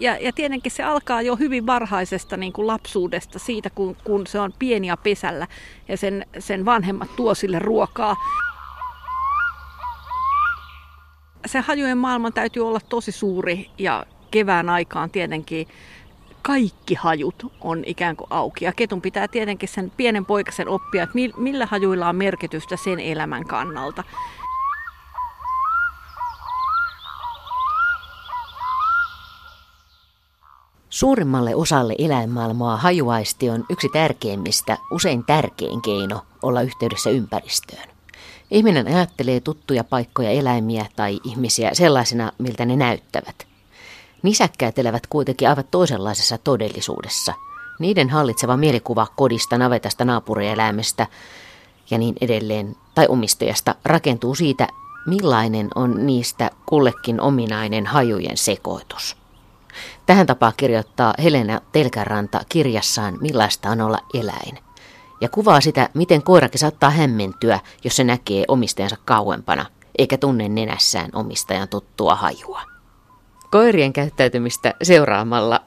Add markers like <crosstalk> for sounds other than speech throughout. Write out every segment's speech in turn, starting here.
Ja, ja tietenkin se alkaa jo hyvin varhaisesta niin kuin lapsuudesta, siitä kun, kun se on pieni ja pesällä ja sen, sen vanhemmat tuo sille ruokaa. Se hajujen maailman täytyy olla tosi suuri ja kevään aikaan tietenkin kaikki hajut on ikään kuin auki. Ja ketun pitää tietenkin sen pienen poikasen oppia, että millä hajuilla on merkitystä sen elämän kannalta. Suurimmalle osalle eläinmaailmaa hajuaisti on yksi tärkeimmistä, usein tärkein keino olla yhteydessä ympäristöön. Ihminen ajattelee tuttuja paikkoja, eläimiä tai ihmisiä sellaisina, miltä ne näyttävät. Nisäkkäät elävät kuitenkin aivan toisenlaisessa todellisuudessa. Niiden hallitseva mielikuva kodista, navetasta, naapurieläimestä ja niin edelleen, tai omistajasta, rakentuu siitä, millainen on niistä kullekin ominainen hajujen sekoitus. Tähän tapaa kirjoittaa Helena Telkäranta kirjassaan Millaista on olla eläin. Ja kuvaa sitä, miten koirakin saattaa hämmentyä, jos se näkee omistajansa kauempana, eikä tunne nenässään omistajan tuttua hajua. Koirien käyttäytymistä seuraamalla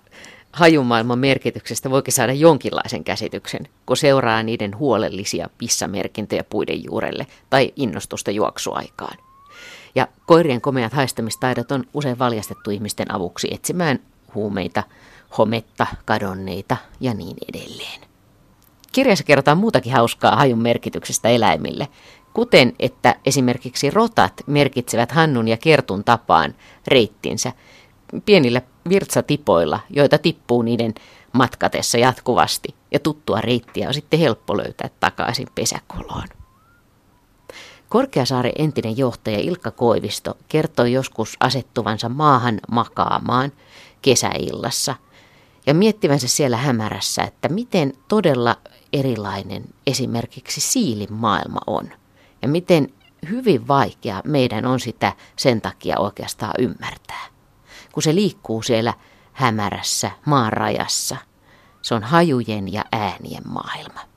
hajumaailman merkityksestä voikin saada jonkinlaisen käsityksen, kun seuraa niiden huolellisia pissamerkintöjä puiden juurelle tai innostusta juoksuaikaan. Ja koirien komeat haistamistaidot on usein valjastettu ihmisten avuksi etsimään huumeita, hometta, kadonneita ja niin edelleen. Kirjassa kerrotaan muutakin hauskaa hajun merkityksestä eläimille, kuten että esimerkiksi rotat merkitsevät Hannun ja Kertun tapaan reittinsä pienillä virtsatipoilla, joita tippuu niiden matkatessa jatkuvasti, ja tuttua reittiä on sitten helppo löytää takaisin pesäkoloon. Korkeasaaren entinen johtaja Ilkka Koivisto kertoi joskus asettuvansa maahan makaamaan kesäillassa ja miettivänsä siellä hämärässä, että miten todella erilainen esimerkiksi siilin maailma on ja miten hyvin vaikea meidän on sitä sen takia oikeastaan ymmärtää. Kun se liikkuu siellä hämärässä, maanrajassa, se on hajujen ja äänien maailma.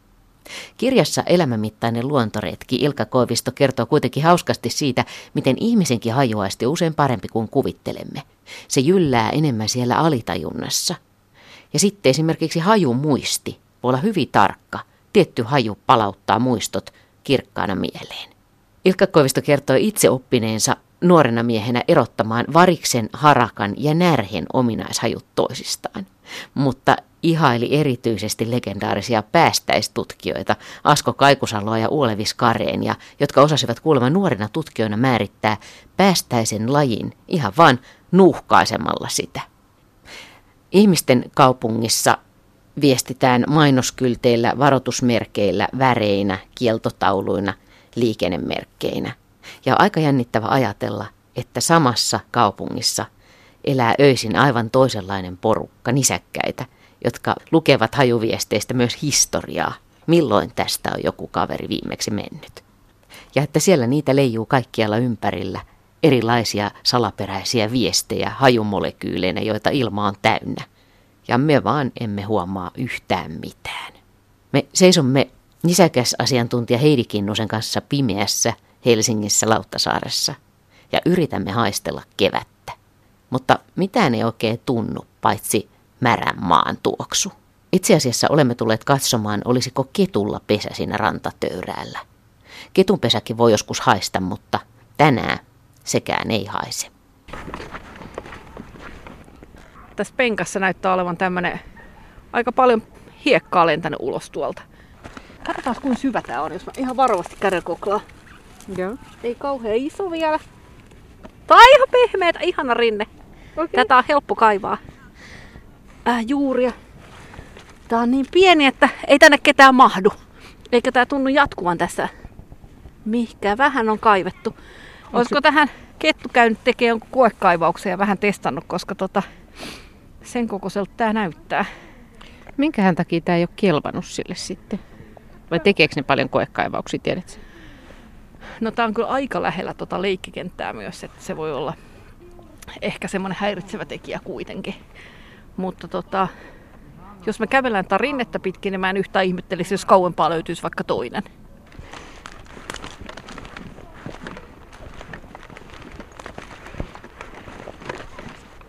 Kirjassa Elämänmittainen luontoretki Ilkka Koivisto kertoo kuitenkin hauskasti siitä, miten ihmisenkin hajuaisti usein parempi kuin kuvittelemme. Se jyllää enemmän siellä alitajunnassa. Ja sitten esimerkiksi hajumuisti voi olla hyvin tarkka. Tietty haju palauttaa muistot kirkkaana mieleen. Ilkka Koivisto kertoi itse oppineensa nuorena miehenä erottamaan variksen, harakan ja närhen ominaishajut toisistaan. Mutta ihaili erityisesti legendaarisia päästäistutkijoita Asko Kaikusaloa ja Uolevis Kareenia, jotka osasivat kuulemma nuorina tutkijoina määrittää päästäisen lajin ihan vain nuhkaisemalla sitä. Ihmisten kaupungissa viestitään mainoskylteillä, varoitusmerkeillä, väreinä, kieltotauluina, liikennemerkkeinä. Ja aika jännittävä ajatella, että samassa kaupungissa elää öisin aivan toisenlainen porukka nisäkkäitä, jotka lukevat hajuviesteistä myös historiaa, milloin tästä on joku kaveri viimeksi mennyt. Ja että siellä niitä leijuu kaikkialla ympärillä erilaisia salaperäisiä viestejä hajumolekyyleinä, joita ilma on täynnä. Ja me vaan emme huomaa yhtään mitään. Me seisomme nisäkäs-asiantuntija Heidi Kinnusen kanssa pimeässä Helsingissä Lauttasaaressa ja yritämme haistella kevättä. Mutta mitään ei oikein tunnu, paitsi märän maan tuoksu. Itse asiassa olemme tulleet katsomaan, olisiko ketulla pesä siinä rantatöyräällä. Ketun pesäkin voi joskus haista, mutta tänään sekään ei haise. Tässä penkassa näyttää olevan tämmöinen aika paljon hiekkaa lentänyt ulos tuolta. Katsotaan kuinka syvä tää on, jos mä ihan varovasti kädellä koklaan. Joo. Ei kauhean iso vielä. Tai ihan pehmeä, ihana rinne. Okay. Tätä on helppo kaivaa. Äh, juuria. Tää on niin pieni, että ei tänne ketään mahdu. Eikä tää tunnu jatkuvan tässä. Mihkä vähän on kaivettu. Olisiko tähän kettu käynyt tekemään jonkun koekaivauksen ja vähän testannut, koska tota, sen kokoiselta tää näyttää. Minkähän takia tää ei ole kelvannut sille sitten? Vai tekeekö ne paljon koekaivauksia, tiedätkö? No tää on kyllä aika lähellä tota leikkikenttää myös, että se voi olla ehkä semmoinen häiritsevä tekijä kuitenkin. Mutta tota, jos me kävellään tätä rinnettä pitkin, niin mä en yhtään ihmettelisi, jos kauempaa löytyisi vaikka toinen.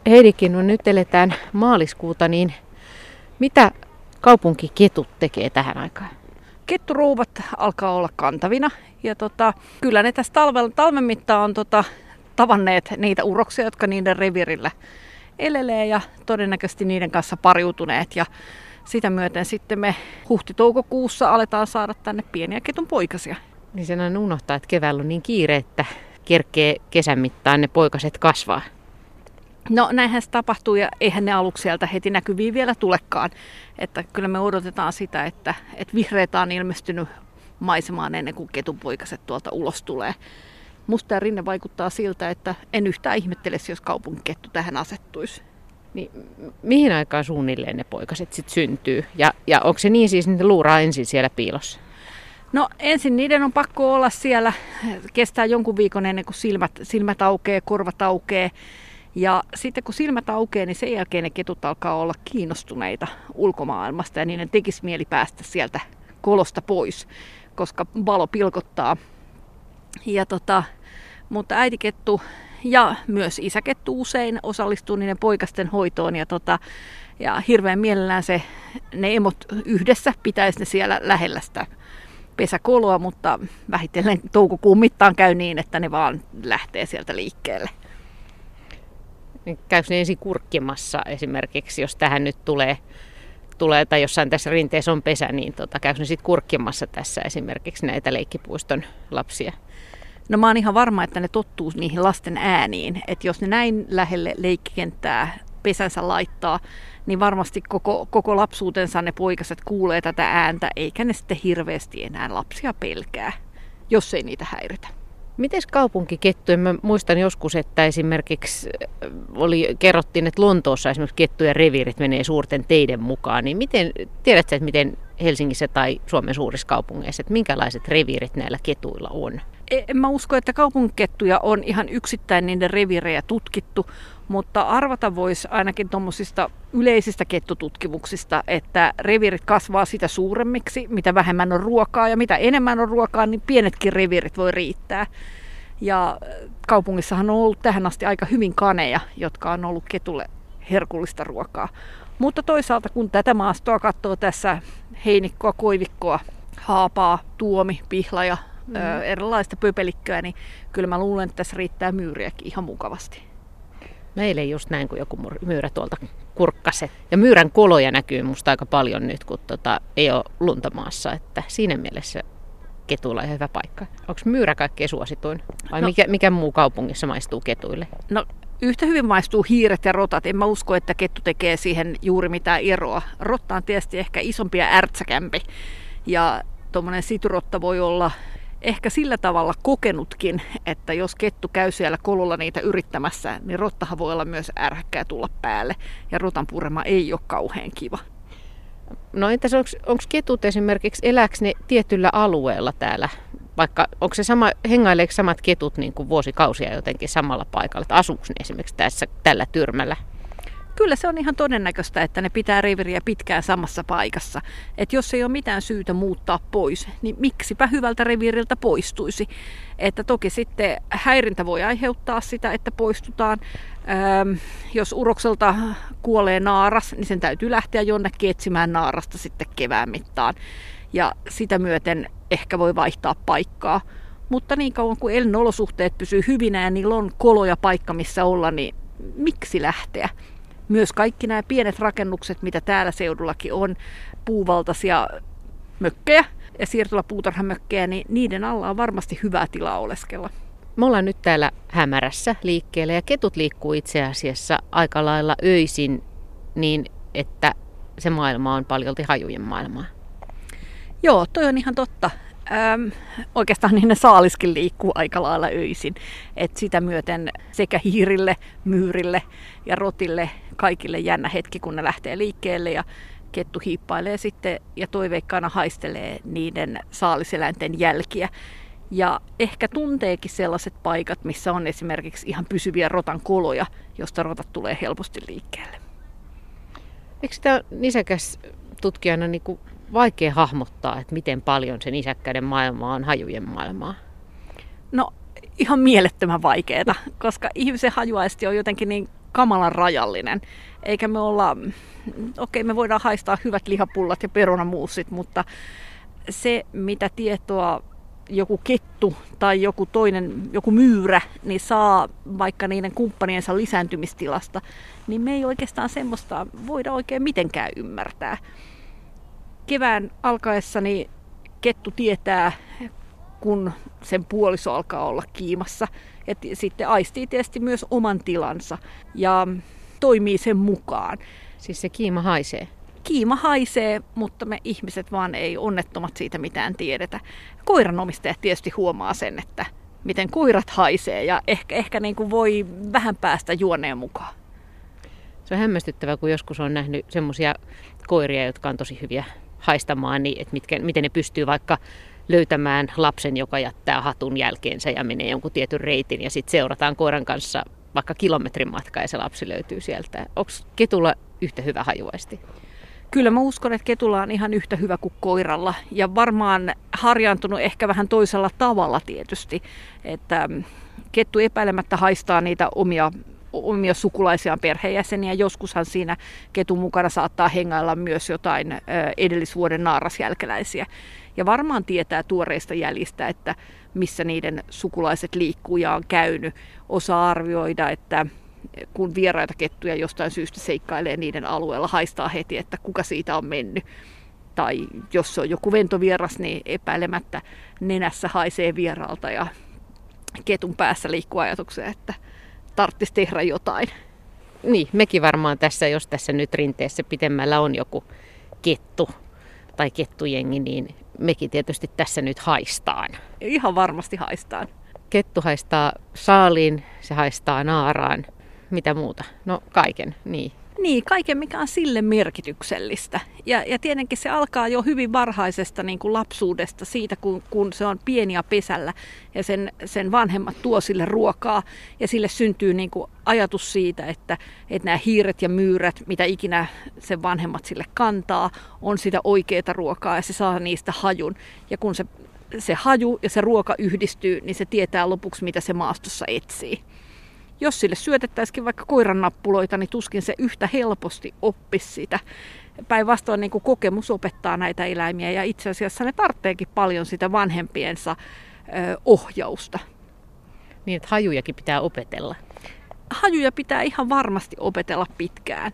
Heidikin, no nyt eletään maaliskuuta, niin mitä kaupunkiketut tekee tähän aikaan? Ketturuuvat alkaa olla kantavina ja tota, kyllä ne tässä talven, talven mittaan on tota, tavanneet niitä uroksia, jotka niiden revirillä elelee ja todennäköisesti niiden kanssa pariutuneet. Ja sitä myöten sitten me huhti-toukokuussa aletaan saada tänne pieniä ketun poikasia. Niin sen aina unohtaa, että keväällä on niin kiire, että kerkee kesän mittaan ne poikaset kasvaa. No näinhän se tapahtuu ja eihän ne aluksi sieltä heti näkyviin vielä tulekaan. Että kyllä me odotetaan sitä, että, että vihreitä on ilmestynyt maisemaan ennen kuin ketunpoikaset tuolta ulos tulee. Musta tämä rinne vaikuttaa siltä, että en yhtään ihmettelisi, jos kaupunkikettu tähän asettuisi. Niin, mihin aikaan suunnilleen ne poikaset sitten syntyy? Ja, ja onko se niin siis, että luuraa ensin siellä piilossa? No ensin niiden on pakko olla siellä, kestää jonkun viikon ennen kuin silmät, silmät aukeaa, korvat aukeaa. Ja sitten kun silmät aukeaa, niin sen jälkeen ne ketut alkaa olla kiinnostuneita ulkomaailmasta ja niiden tekisi mieli päästä sieltä kolosta pois, koska valo pilkottaa. Ja tota, mutta äitikettu ja myös isäkettu usein osallistuu niiden poikasten hoitoon ja, tota, ja hirveän mielellään se, ne emot yhdessä pitäisi ne siellä lähellä sitä pesäkoloa, mutta vähitellen toukokuun mittaan käy niin, että ne vaan lähtee sieltä liikkeelle. Niin käykö ne ensin kurkkimassa esimerkiksi, jos tähän nyt tulee, tulee tai jossain tässä rinteessä on pesä, niin tota, käykö ne sitten kurkkimassa tässä esimerkiksi näitä leikkipuiston lapsia? No mä oon ihan varma, että ne tottuu niihin lasten ääniin. Että jos ne näin lähelle leikkikenttää pesänsä laittaa, niin varmasti koko, koko lapsuutensa ne poikaset kuulee tätä ääntä, eikä ne sitten hirveästi enää lapsia pelkää, jos ei niitä häiritä. Miten kaupunkikettuja? Mä muistan joskus, että esimerkiksi äh, oli, kerrottiin, että Lontoossa esimerkiksi kettujen reviirit menee suurten teiden mukaan. Niin miten, tiedätkö, että miten Helsingissä tai Suomen suurissa kaupungeissa, että minkälaiset reviirit näillä ketuilla on? E, en mä usko, että kaupunkikettuja on ihan yksittäin niiden revirejä tutkittu, mutta arvata voisi ainakin tuommoisista yleisistä kettututkimuksista, että revirit kasvaa sitä suuremmiksi, mitä vähemmän on ruokaa ja mitä enemmän on ruokaa, niin pienetkin revirit voi riittää. Ja kaupungissahan on ollut tähän asti aika hyvin kaneja, jotka on ollut ketulle herkullista ruokaa. Mutta toisaalta kun tätä maastoa katsoo tässä heinikkoa, koivikkoa, haapaa, tuomi, pihla ja mm. ö, erilaista pöpelikköä, niin kyllä mä luulen, että tässä riittää myyriäkin ihan mukavasti. Meille just näin, kun joku myyrä tuolta kurkkase. Ja myyrän koloja näkyy musta aika paljon nyt, kun tota, ei ole lunta maassa. Että siinä mielessä ketuilla on hyvä paikka. Onko myyrä kaikkein suosituin? Vai no, mikä, mikä muu kaupungissa maistuu ketuille? No yhtä hyvin maistuu hiiret ja rotat. En mä usko, että kettu tekee siihen juuri mitään eroa. Rotta on tietysti ehkä isompi ja ärtsäkämpi. Ja tuommoinen siturotta voi olla ehkä sillä tavalla kokenutkin, että jos kettu käy siellä kololla niitä yrittämässä, niin rottahan voi olla myös ärhäkkää tulla päälle. Ja rotan purema ei ole kauhean kiva. No entäs onko ketut esimerkiksi, elääkö ne tietyllä alueella täällä? Vaikka onko se sama, hengaileeko samat ketut niin kuin vuosikausia jotenkin samalla paikalla? Että asuuko ne esimerkiksi tässä, tällä tyrmällä? Kyllä se on ihan todennäköistä, että ne pitää reviriä pitkään samassa paikassa. Et jos ei ole mitään syytä muuttaa pois, niin miksipä hyvältä reviiriltä poistuisi. Että toki sitten häirintä voi aiheuttaa sitä, että poistutaan. Ähm, jos urokselta kuolee naaras, niin sen täytyy lähteä jonnekin etsimään naarasta sitten kevään mittaan. Ja sitä myöten ehkä voi vaihtaa paikkaa. Mutta niin kauan kuin elinolosuhteet pysyy hyvinä ja niillä on kolo ja paikka missä olla, niin miksi lähteä? Myös kaikki nämä pienet rakennukset, mitä täällä seudullakin on, puuvaltaisia mökkejä ja siirtolapuutarhamökkejä, niin niiden alla on varmasti hyvää tilaa oleskella. Me ollaan nyt täällä hämärässä liikkeellä ja ketut liikkuu itse asiassa aika lailla öisin niin, että se maailma on paljolti hajujen maailmaa. Joo, toi on ihan totta. Öm, oikeastaan niin ne saaliskin liikkuu aika lailla öisin. Et sitä myöten sekä hiirille, myyrille ja rotille kaikille jännä hetki, kun ne lähtee liikkeelle ja kettu hiippailee sitten ja toiveikkaana haistelee niiden saaliseläinten jälkiä. Ja ehkä tunteekin sellaiset paikat, missä on esimerkiksi ihan pysyviä rotan koloja, josta rotat tulee helposti liikkeelle. Eikö tämä nisäkäs tutkijana niin kuin vaikea hahmottaa, että miten paljon sen isäkkäiden maailma on hajujen maailmaa? No ihan mielettömän vaikeaa, koska ihmisen hajuaisti on jotenkin niin kamalan rajallinen. Eikä me olla, okei okay, me voidaan haistaa hyvät lihapullat ja perunamuussit, mutta se mitä tietoa joku kettu tai joku toinen, joku myyrä, niin saa vaikka niiden kumppaniensa lisääntymistilasta, niin me ei oikeastaan semmoista voida oikein mitenkään ymmärtää. Kevään alkaessa niin kettu tietää, kun sen puoliso alkaa olla kiimassa. Ja sitten aistii tietysti myös oman tilansa ja toimii sen mukaan. Siis se kiima haisee? Kiima haisee, mutta me ihmiset vaan ei onnettomat siitä mitään tiedetä. Koiranomistajat tietysti huomaa sen, että miten koirat haisee ja ehkä, ehkä niin kuin voi vähän päästä juoneen mukaan. Se on hämmästyttävää, kun joskus on nähnyt semmoisia koiria, jotka on tosi hyviä haistamaan, niin että mitkä, miten ne pystyy vaikka löytämään lapsen, joka jättää hatun jälkeensä ja menee jonkun tietyn reitin ja sitten seurataan koiran kanssa vaikka kilometrin matka ja se lapsi löytyy sieltä. Onko ketulla yhtä hyvä hajuaisti? Kyllä mä uskon, että ketulla on ihan yhtä hyvä kuin koiralla ja varmaan harjaantunut ehkä vähän toisella tavalla tietysti, että kettu epäilemättä haistaa niitä omia omia sukulaisiaan perheenjäseniä. Joskushan siinä ketun mukana saattaa hengailla myös jotain edellisvuoden naarasjälkeläisiä. Ja varmaan tietää tuoreista jäljistä, että missä niiden sukulaiset liikkuu ja on käynyt. Osaa arvioida, että kun vieraita kettuja jostain syystä seikkailee niiden alueella, haistaa heti, että kuka siitä on mennyt. Tai jos se on joku ventovieras, niin epäilemättä nenässä haisee vieraalta ja ketun päässä liikkuu ajatuksia, että tarvitsisi tehdä jotain. Niin, mekin varmaan tässä, jos tässä nyt rinteessä pitemmällä on joku kettu tai kettujengi, niin mekin tietysti tässä nyt haistaan. Ihan varmasti haistaan. Kettu haistaa saaliin, se haistaa naaraan. Mitä muuta? No kaiken, niin. Niin, kaiken mikä on sille merkityksellistä. Ja, ja tietenkin se alkaa jo hyvin varhaisesta niin kuin lapsuudesta, siitä kun, kun se on pieni ja pesällä ja sen, sen vanhemmat tuo sille ruokaa. Ja sille syntyy niin kuin ajatus siitä, että, että nämä hiiret ja myyrät, mitä ikinä sen vanhemmat sille kantaa, on sitä oikeaa ruokaa ja se saa niistä hajun. Ja kun se, se haju ja se ruoka yhdistyy, niin se tietää lopuksi, mitä se maastossa etsii jos sille syötettäisikin vaikka koiran nappuloita, niin tuskin se yhtä helposti oppisi sitä. Päinvastoin niin kuin kokemus opettaa näitä eläimiä ja itse asiassa ne tarvitseekin paljon sitä vanhempiensa ö, ohjausta. Niin, että hajujakin pitää opetella. Hajuja pitää ihan varmasti opetella pitkään.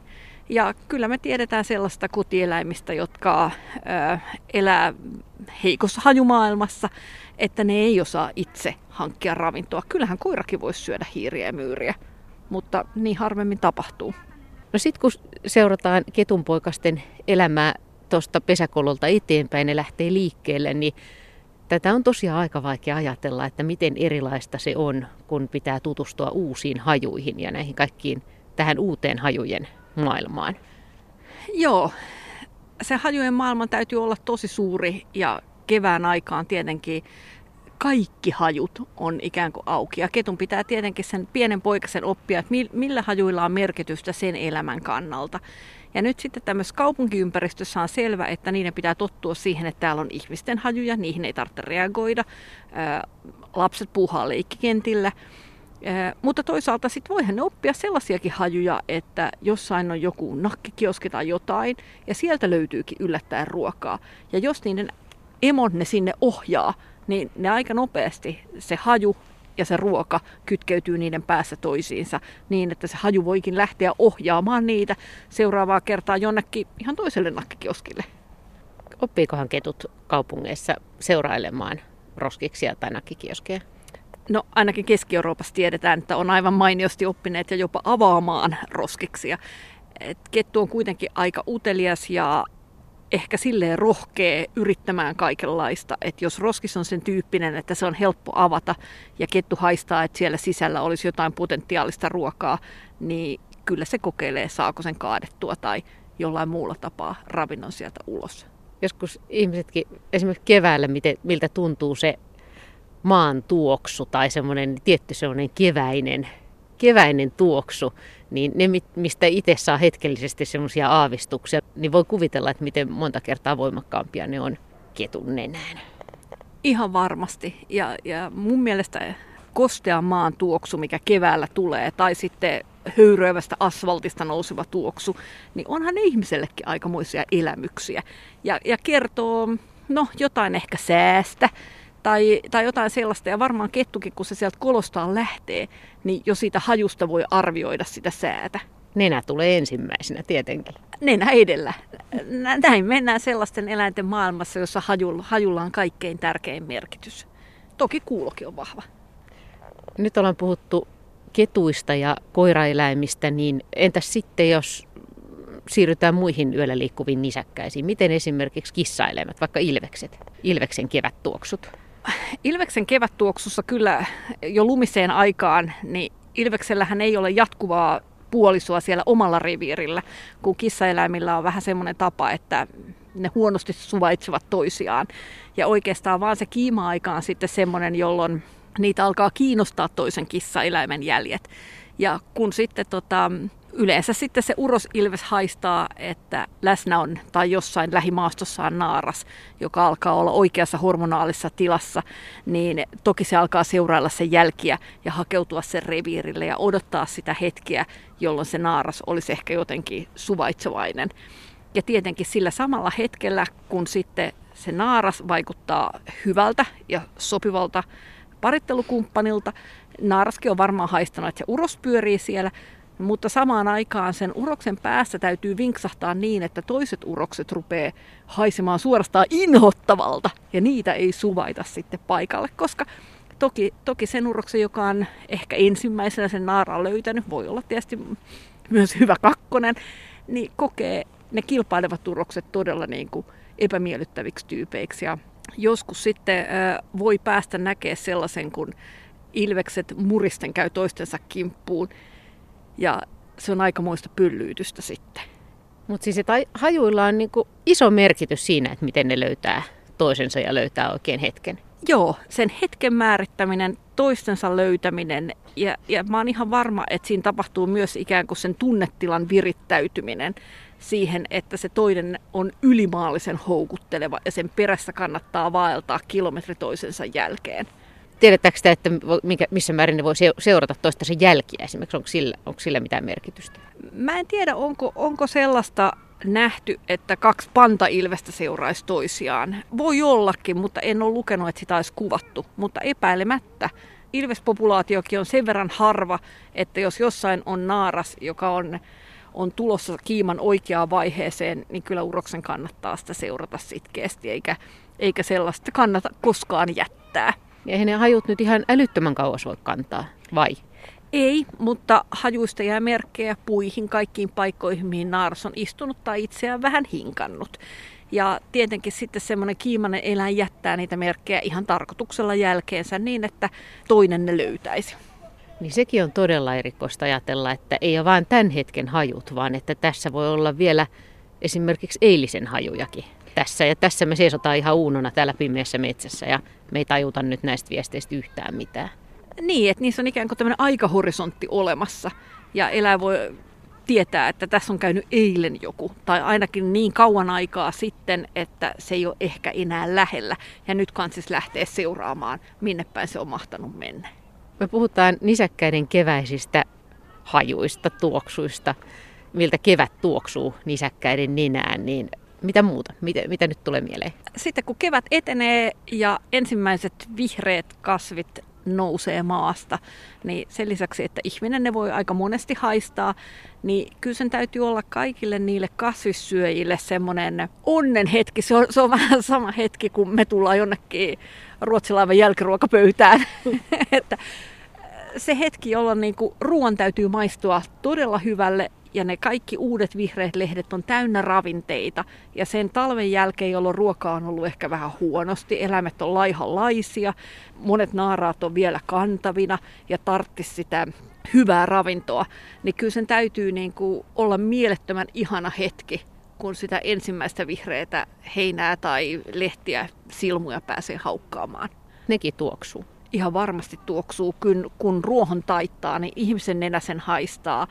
Ja kyllä me tiedetään sellaista kotieläimistä, jotka ö, elää heikossa hajumaailmassa, että ne ei osaa itse hankkia ravintoa. Kyllähän koirakin voisi syödä hiiriä ja myyriä, mutta niin harvemmin tapahtuu. No sitten kun seurataan ketunpoikasten elämää tuosta pesäkololta eteenpäin, ne lähtee liikkeelle, niin tätä on tosiaan aika vaikea ajatella, että miten erilaista se on, kun pitää tutustua uusiin hajuihin ja näihin kaikkiin tähän uuteen hajujen maailmaan. Joo, se hajujen maailma täytyy olla tosi suuri ja kevään aikaan tietenkin kaikki hajut on ikään kuin auki. Ja ketun pitää tietenkin sen pienen poikasen oppia, että millä hajuilla on merkitystä sen elämän kannalta. Ja nyt sitten tämmöisessä kaupunkiympäristössä on selvä, että niiden pitää tottua siihen, että täällä on ihmisten hajuja, niihin ei tarvitse reagoida. Lapset puuhaa leikkikentillä. Mutta toisaalta sitten voihan ne oppia sellaisiakin hajuja, että jossain on joku nakkikioski tai jotain, ja sieltä löytyykin yllättäen ruokaa. Ja jos niiden emon ne sinne ohjaa, niin ne aika nopeasti se haju ja se ruoka kytkeytyy niiden päässä toisiinsa niin, että se haju voikin lähteä ohjaamaan niitä seuraavaa kertaa jonnekin ihan toiselle nakkikioskille. Oppiikohan ketut kaupungeissa seurailemaan roskiksia tai nakkikioskeja? No ainakin Keski-Euroopassa tiedetään, että on aivan mainiosti oppineet ja jopa avaamaan roskiksia. Et kettu on kuitenkin aika utelias ja ehkä silleen rohkea yrittämään kaikenlaista. Että jos roskis on sen tyyppinen, että se on helppo avata ja kettu haistaa, että siellä sisällä olisi jotain potentiaalista ruokaa, niin kyllä se kokeilee, saako sen kaadettua tai jollain muulla tapaa ravinnon sieltä ulos. Joskus ihmisetkin, esimerkiksi keväällä, miten, miltä tuntuu se maan tuoksu tai semmoinen tietty semmoinen keväinen keväinen tuoksu, niin ne, mistä itse saa hetkellisesti semmoisia aavistuksia, niin voi kuvitella, että miten monta kertaa voimakkaampia ne on ketun nenään. Ihan varmasti. Ja, ja mun mielestä kostea maan tuoksu, mikä keväällä tulee, tai sitten höyryävästä asfaltista nouseva tuoksu, niin onhan ne ihmisellekin aikamoisia elämyksiä. Ja, ja kertoo, no jotain ehkä säästä, tai, tai jotain sellaista. Ja varmaan kettukin, kun se sieltä kolostaan lähtee, niin jo siitä hajusta voi arvioida sitä säätä. Nenä tulee ensimmäisenä tietenkin. Nenä edellä. Näin mennään sellaisten eläinten maailmassa, jossa hajulla, hajulla on kaikkein tärkein merkitys. Toki kuulokin on vahva. Nyt ollaan puhuttu ketuista ja koiraeläimistä, niin entäs sitten jos siirrytään muihin yöllä liikkuviin nisäkkäisiin? Miten esimerkiksi kissaeläimet, vaikka ilvekset, ilveksen kevättuoksut? Ilveksen kevättuoksussa kyllä jo lumiseen aikaan, niin Ilveksellähän ei ole jatkuvaa puolisoa siellä omalla reviirillä, kun kissaeläimillä on vähän semmoinen tapa, että ne huonosti suvaitsevat toisiaan. Ja oikeastaan vaan se kiima-aika on sitten semmoinen, jolloin niitä alkaa kiinnostaa toisen kissaeläimen jäljet. Ja kun sitten tota, yleensä sitten se urosilves haistaa, että läsnä on tai jossain lähimaastossa on naaras, joka alkaa olla oikeassa hormonaalisessa tilassa, niin toki se alkaa seurailla sen jälkiä ja hakeutua sen reviirille ja odottaa sitä hetkeä, jolloin se naaras olisi ehkä jotenkin suvaitsevainen. Ja tietenkin sillä samalla hetkellä, kun sitten se naaras vaikuttaa hyvältä ja sopivalta parittelukumppanilta, naaraskin on varmaan haistanut, että se uros pyörii siellä, mutta samaan aikaan sen uroksen päässä täytyy vinksahtaa niin, että toiset urokset rupeaa haisemaan suorastaan inhottavalta ja niitä ei suvaita sitten paikalle, koska toki, toki sen uroksen, joka on ehkä ensimmäisenä sen naaraan löytänyt, voi olla tietysti myös hyvä kakkonen, niin kokee ne kilpailevat urokset todella niin kuin epämiellyttäviksi tyypeiksi. Ja joskus sitten voi päästä näkemään sellaisen, kun ilvekset muristen käy toistensa kimppuun ja se on aikamoista pyllyytystä sitten. Mutta siis että hajuilla on niinku iso merkitys siinä, että miten ne löytää toisensa ja löytää oikein hetken. Joo, sen hetken määrittäminen, toistensa löytäminen ja, ja mä oon ihan varma, että siinä tapahtuu myös ikään kuin sen tunnetilan virittäytyminen siihen, että se toinen on ylimaallisen houkutteleva ja sen perässä kannattaa vaeltaa kilometri toisensa jälkeen. Tiedättekö sitä, että mikä, missä määrin ne voi seurata toistensa jälkiä esimerkiksi? Onko sillä, onko sillä mitään merkitystä? Mä en tiedä, onko, onko sellaista nähty, että kaksi pantailvestä seuraisi toisiaan. Voi ollakin, mutta en ole lukenut, että sitä olisi kuvattu. Mutta epäilemättä ilvespopulaatiokin on sen verran harva, että jos jossain on naaras, joka on, on tulossa kiiman oikeaan vaiheeseen, niin kyllä uroksen kannattaa sitä seurata sitkeästi, eikä, eikä sellaista kannata koskaan jättää. Ja eihän ne hajut nyt ihan älyttömän kauas voi kantaa, vai? Ei, mutta hajuista jää merkkejä puihin kaikkiin paikkoihin, mihin naaras on istunut tai itseään vähän hinkannut. Ja tietenkin sitten semmoinen kiimainen eläin jättää niitä merkkejä ihan tarkoituksella jälkeensä niin, että toinen ne löytäisi. Niin sekin on todella erikoista ajatella, että ei ole vain tämän hetken hajut, vaan että tässä voi olla vielä esimerkiksi eilisen hajujakin tässä. Ja tässä me seisotaan ihan uunona täällä pimeässä metsässä ja me ei tajuta nyt näistä viesteistä yhtään mitään. Niin, että niissä on ikään kuin tämmöinen aikahorisontti olemassa ja eläin voi tietää, että tässä on käynyt eilen joku, tai ainakin niin kauan aikaa sitten, että se ei ole ehkä enää lähellä. Ja nyt siis lähtee seuraamaan, minne päin se on mahtanut mennä. Me puhutaan nisäkkäiden keväisistä hajuista, tuoksuista, miltä kevät tuoksuu nisäkkäiden ninään, niin mitä muuta? Mitä, mitä nyt tulee mieleen? Sitten kun kevät etenee ja ensimmäiset vihreät kasvit nousee maasta, niin sen lisäksi, että ihminen ne voi aika monesti haistaa, niin kyllä sen täytyy olla kaikille niille kasvissyöjille semmoinen onnen hetki. Se on, se on vähän sama hetki, kun me tullaan jonnekin ruotsilaivan jälkiruokapöytään. <laughs> että se hetki, jolloin niin kuin ruoan täytyy maistua todella hyvälle ja ne kaikki uudet vihreät lehdet on täynnä ravinteita. Ja sen talven jälkeen, jolloin ruoka on ollut ehkä vähän huonosti, eläimet on laihanlaisia, monet naaraat on vielä kantavina ja tarttis sitä hyvää ravintoa, niin kyllä sen täytyy niin kuin olla mielettömän ihana hetki, kun sitä ensimmäistä vihreätä heinää tai lehtiä silmuja pääsee haukkaamaan. Nekin tuoksuu. Ihan varmasti tuoksuu, kun, kun ruohon taittaa, niin ihmisen nenä sen haistaa.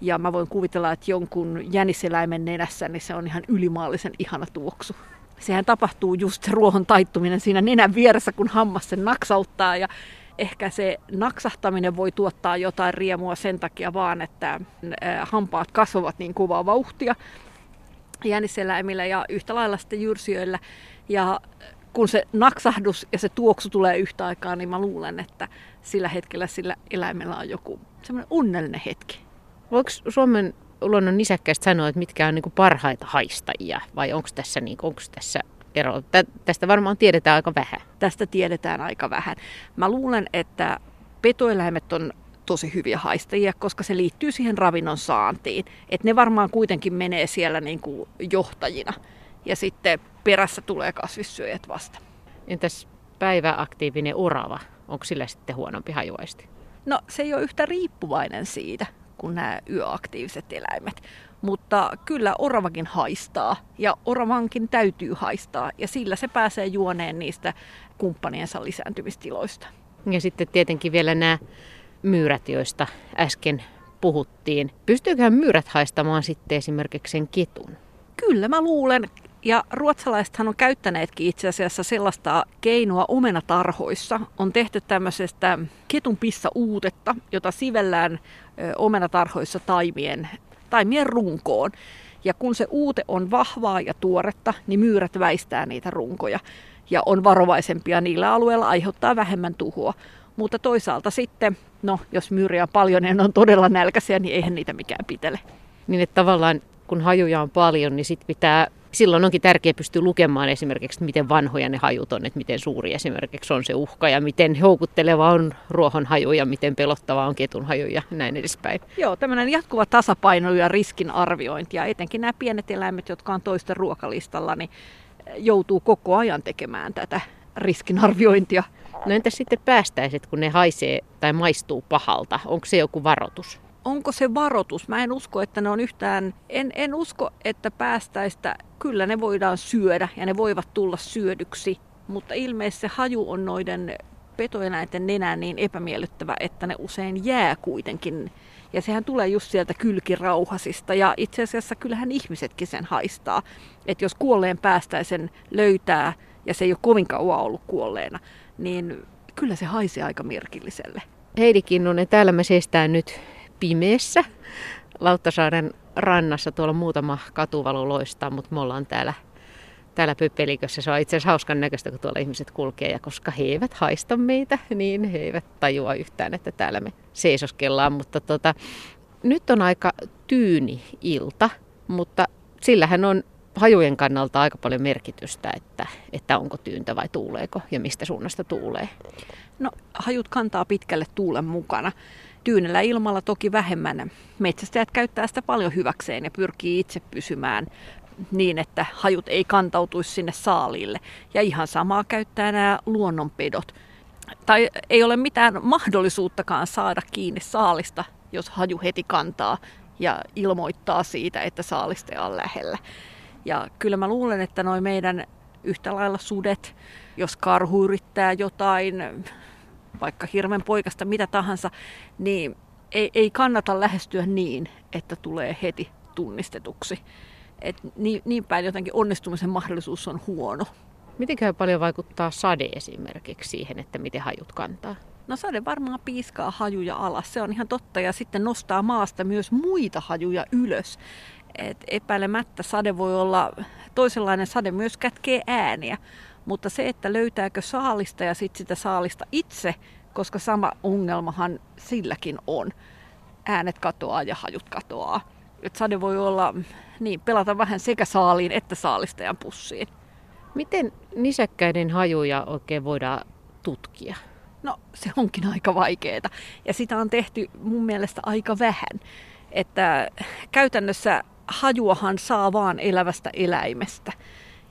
Ja mä voin kuvitella, että jonkun jäniseläimen nenässä niin se on ihan ylimaallisen ihana tuoksu. Sehän tapahtuu just ruohon taittuminen siinä nenän vieressä, kun hammas sen naksauttaa. Ja ehkä se naksahtaminen voi tuottaa jotain riemua sen takia vaan, että hampaat kasvavat niin kovaa vauhtia jänniseläimillä ja yhtä lailla sitten jyrsijöillä. Ja kun se naksahdus ja se tuoksu tulee yhtä aikaa, niin mä luulen, että sillä hetkellä sillä eläimellä on joku semmoinen onnellinen hetki. Voiko Suomen luonnon nisäkkäistä sanoa, että mitkä on niin parhaita haistajia vai onko tässä, niin, onko tässä ero? Tästä varmaan tiedetään aika vähän. Tästä tiedetään aika vähän. Mä luulen, että petoeläimet on tosi hyviä haistajia, koska se liittyy siihen ravinnon saantiin. Et ne varmaan kuitenkin menee siellä niin kuin johtajina ja sitten perässä tulee kasvissyöjät vasta. Entäs päiväaktiivinen orava? Onko sillä sitten huonompi hajuaisti? No se ei ole yhtä riippuvainen siitä kuin nämä yöaktiiviset eläimet. Mutta kyllä oravakin haistaa ja oravankin täytyy haistaa ja sillä se pääsee juoneen niistä kumppaniensa lisääntymistiloista. Ja sitten tietenkin vielä nämä myyrät, joista äsken puhuttiin. Pystyyköhän myyrät haistamaan sitten esimerkiksi sen ketun? Kyllä mä luulen. Ja ruotsalaisethan on käyttäneetkin itse asiassa sellaista keinoa omenatarhoissa. On tehty tämmöisestä ketun uutetta, jota sivellään omenatarhoissa taimien, taimien runkoon. Ja kun se uute on vahvaa ja tuoretta, niin myyrät väistää niitä runkoja ja on varovaisempia niillä alueilla, aiheuttaa vähemmän tuhoa. Mutta toisaalta sitten, no jos myyriä on paljon ja ne on todella nälkäisiä, niin eihän niitä mikään pitele. Niin että tavallaan kun hajuja on paljon, niin sit pitää, silloin onkin tärkeää pystyä lukemaan esimerkiksi, että miten vanhoja ne hajut on, että miten suuri esimerkiksi on se uhka ja miten houkutteleva on ruohon haju ja miten pelottava on ketun haju ja näin edespäin. Joo, tämmöinen jatkuva tasapaino ja riskinarviointi ja etenkin nämä pienet eläimet, jotka on toisten ruokalistalla, niin joutuu koko ajan tekemään tätä riskinarviointia. No entäs sitten päästäiset, kun ne haisee tai maistuu pahalta? Onko se joku varoitus? Onko se varoitus? Mä en usko, että ne on yhtään, en, en usko, että päästäistä, kyllä ne voidaan syödä ja ne voivat tulla syödyksi, mutta ilmeisesti se haju on noiden petoeläinten nenään niin epämiellyttävä, että ne usein jää kuitenkin. Ja sehän tulee just sieltä kylkirauhasista ja itse asiassa kyllähän ihmisetkin sen haistaa. Että jos kuolleen päästäisen löytää ja se ei ole kovin kauan ollut kuolleena, niin kyllä se haisee aika merkilliselle. Heidi Kinnunen, täällä me seistään nyt pimeässä Lauttasaaren rannassa. Tuolla muutama katuvalu loistaa, mutta me ollaan täällä, täällä pöppelikössä. Se on itse asiassa hauskan näköistä, kun tuolla ihmiset kulkee. Ja koska he eivät haista meitä, niin he eivät tajua yhtään, että täällä me seisoskellaan. Mutta tota, nyt on aika tyyni ilta, mutta sillähän on hajujen kannalta aika paljon merkitystä, että, että onko tyyntä vai tuuleeko ja mistä suunnasta tuulee. No, hajut kantaa pitkälle tuulen mukana. Tyynellä ilmalla toki vähemmän. Metsästäjät käyttää sitä paljon hyväkseen ja pyrkii itse pysymään niin, että hajut ei kantautuisi sinne saaliille. Ja ihan samaa käyttää nämä luonnonpedot. Tai ei ole mitään mahdollisuuttakaan saada kiinni saalista, jos haju heti kantaa ja ilmoittaa siitä, että saaliste on lähellä. Ja kyllä mä luulen, että noin meidän yhtä lailla sudet, jos karhu yrittää jotain, vaikka hirven poikasta, mitä tahansa, niin ei, ei kannata lähestyä niin, että tulee heti tunnistetuksi. Et niin, niin päin jotenkin onnistumisen mahdollisuus on huono. Miten paljon vaikuttaa sade esimerkiksi siihen, että miten hajut kantaa? No sade varmaan piiskaa hajuja alas, se on ihan totta, ja sitten nostaa maasta myös muita hajuja ylös. Et epäilemättä sade voi olla, toisenlainen sade myös kätkee ääniä, mutta se, että löytääkö saalista ja sitten sitä saalista itse, koska sama ongelmahan silläkin on. Äänet katoaa ja hajut katoaa. Et sade voi olla, niin, pelata vähän sekä saaliin että saalistajan pussiin. Miten nisäkkäiden hajuja oikein voidaan tutkia? No se onkin aika vaikeaa ja sitä on tehty mun mielestä aika vähän. Että käytännössä hajuahan saa vaan elävästä eläimestä.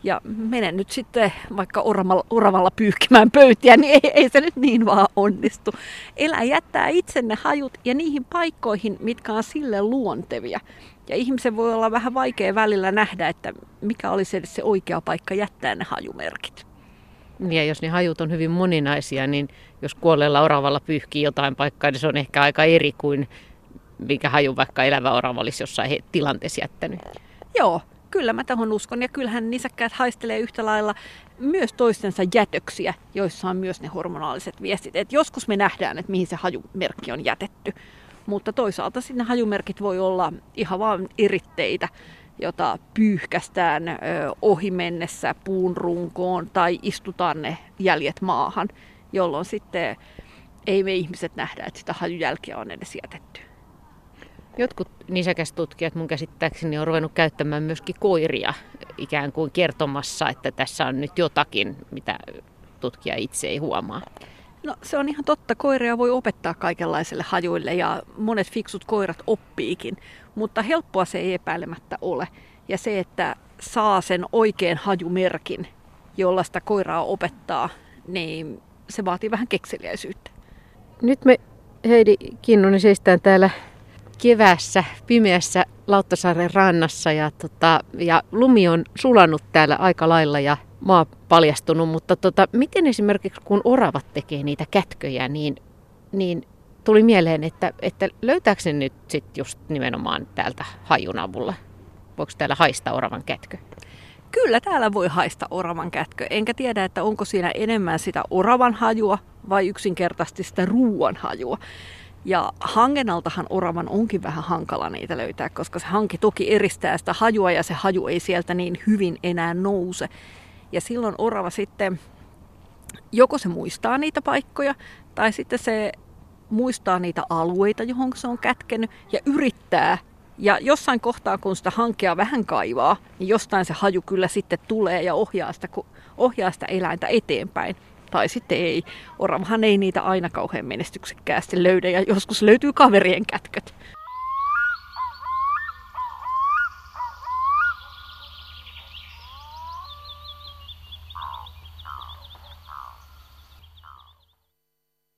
Ja menen nyt sitten vaikka oravalla, oravalla pyyhkimään pöytiä, niin ei, ei se nyt niin vaan onnistu. Elä jättää itse ne hajut ja niihin paikkoihin, mitkä on sille luontevia. Ja ihmisen voi olla vähän vaikea välillä nähdä, että mikä olisi edes se oikea paikka jättää ne hajumerkit. Ja jos ne hajut on hyvin moninaisia, niin jos kuolleella oravalla pyyhkii jotain paikkaa, niin se on ehkä aika eri kuin mikä haju vaikka elävä orava olisi jossain tilanteessa jättänyt. Joo, Kyllä mä tähän uskon. Ja kyllähän nisäkkäät haistelee yhtä lailla myös toistensa jätöksiä, joissa on myös ne hormonaaliset viestit. Et joskus me nähdään, että mihin se hajumerkki on jätetty. Mutta toisaalta sinne hajumerkit voi olla ihan vain eritteitä, jota pyyhkästään ohi mennessä puun runkoon tai istutaan ne jäljet maahan, jolloin sitten ei me ihmiset nähdä, että sitä hajujälkeä on edes jätetty. Jotkut nisäkästutkijat mun käsittääkseni on ruvennut käyttämään myöskin koiria ikään kuin kertomassa, että tässä on nyt jotakin, mitä tutkija itse ei huomaa. No se on ihan totta. Koiria voi opettaa kaikenlaisille hajuille ja monet fiksut koirat oppiikin, mutta helppoa se ei epäilemättä ole. Ja se, että saa sen oikean hajumerkin, jolla sitä koiraa opettaa, niin se vaatii vähän kekseliäisyyttä. Nyt me Heidi Kinnunen seistään täällä kevässä, pimeässä Lauttasaaren rannassa ja, tota, ja lumi on sulanut täällä aika lailla ja maa paljastunut, mutta tota, miten esimerkiksi kun oravat tekee niitä kätköjä, niin, niin tuli mieleen, että, että löytääkö se nyt sit just nimenomaan täältä hajun avulla? Voiko täällä haista oravan kätkö? Kyllä täällä voi haista oravan kätkö. Enkä tiedä, että onko siinä enemmän sitä oravan hajua vai yksinkertaisesti sitä ruuan hajua. Ja hangenaltahan oravan onkin vähän hankala niitä löytää, koska se hanki toki eristää sitä hajua ja se haju ei sieltä niin hyvin enää nouse. Ja silloin orava sitten, joko se muistaa niitä paikkoja tai sitten se muistaa niitä alueita, johon se on kätkenyt ja yrittää. Ja jossain kohtaa, kun sitä hankea vähän kaivaa, niin jostain se haju kyllä sitten tulee ja ohjaa sitä, ohjaa sitä eläintä eteenpäin tai sitten ei. Oravahan ei niitä aina kauhean menestyksekkäästi löydä ja joskus löytyy kaverien kätköt.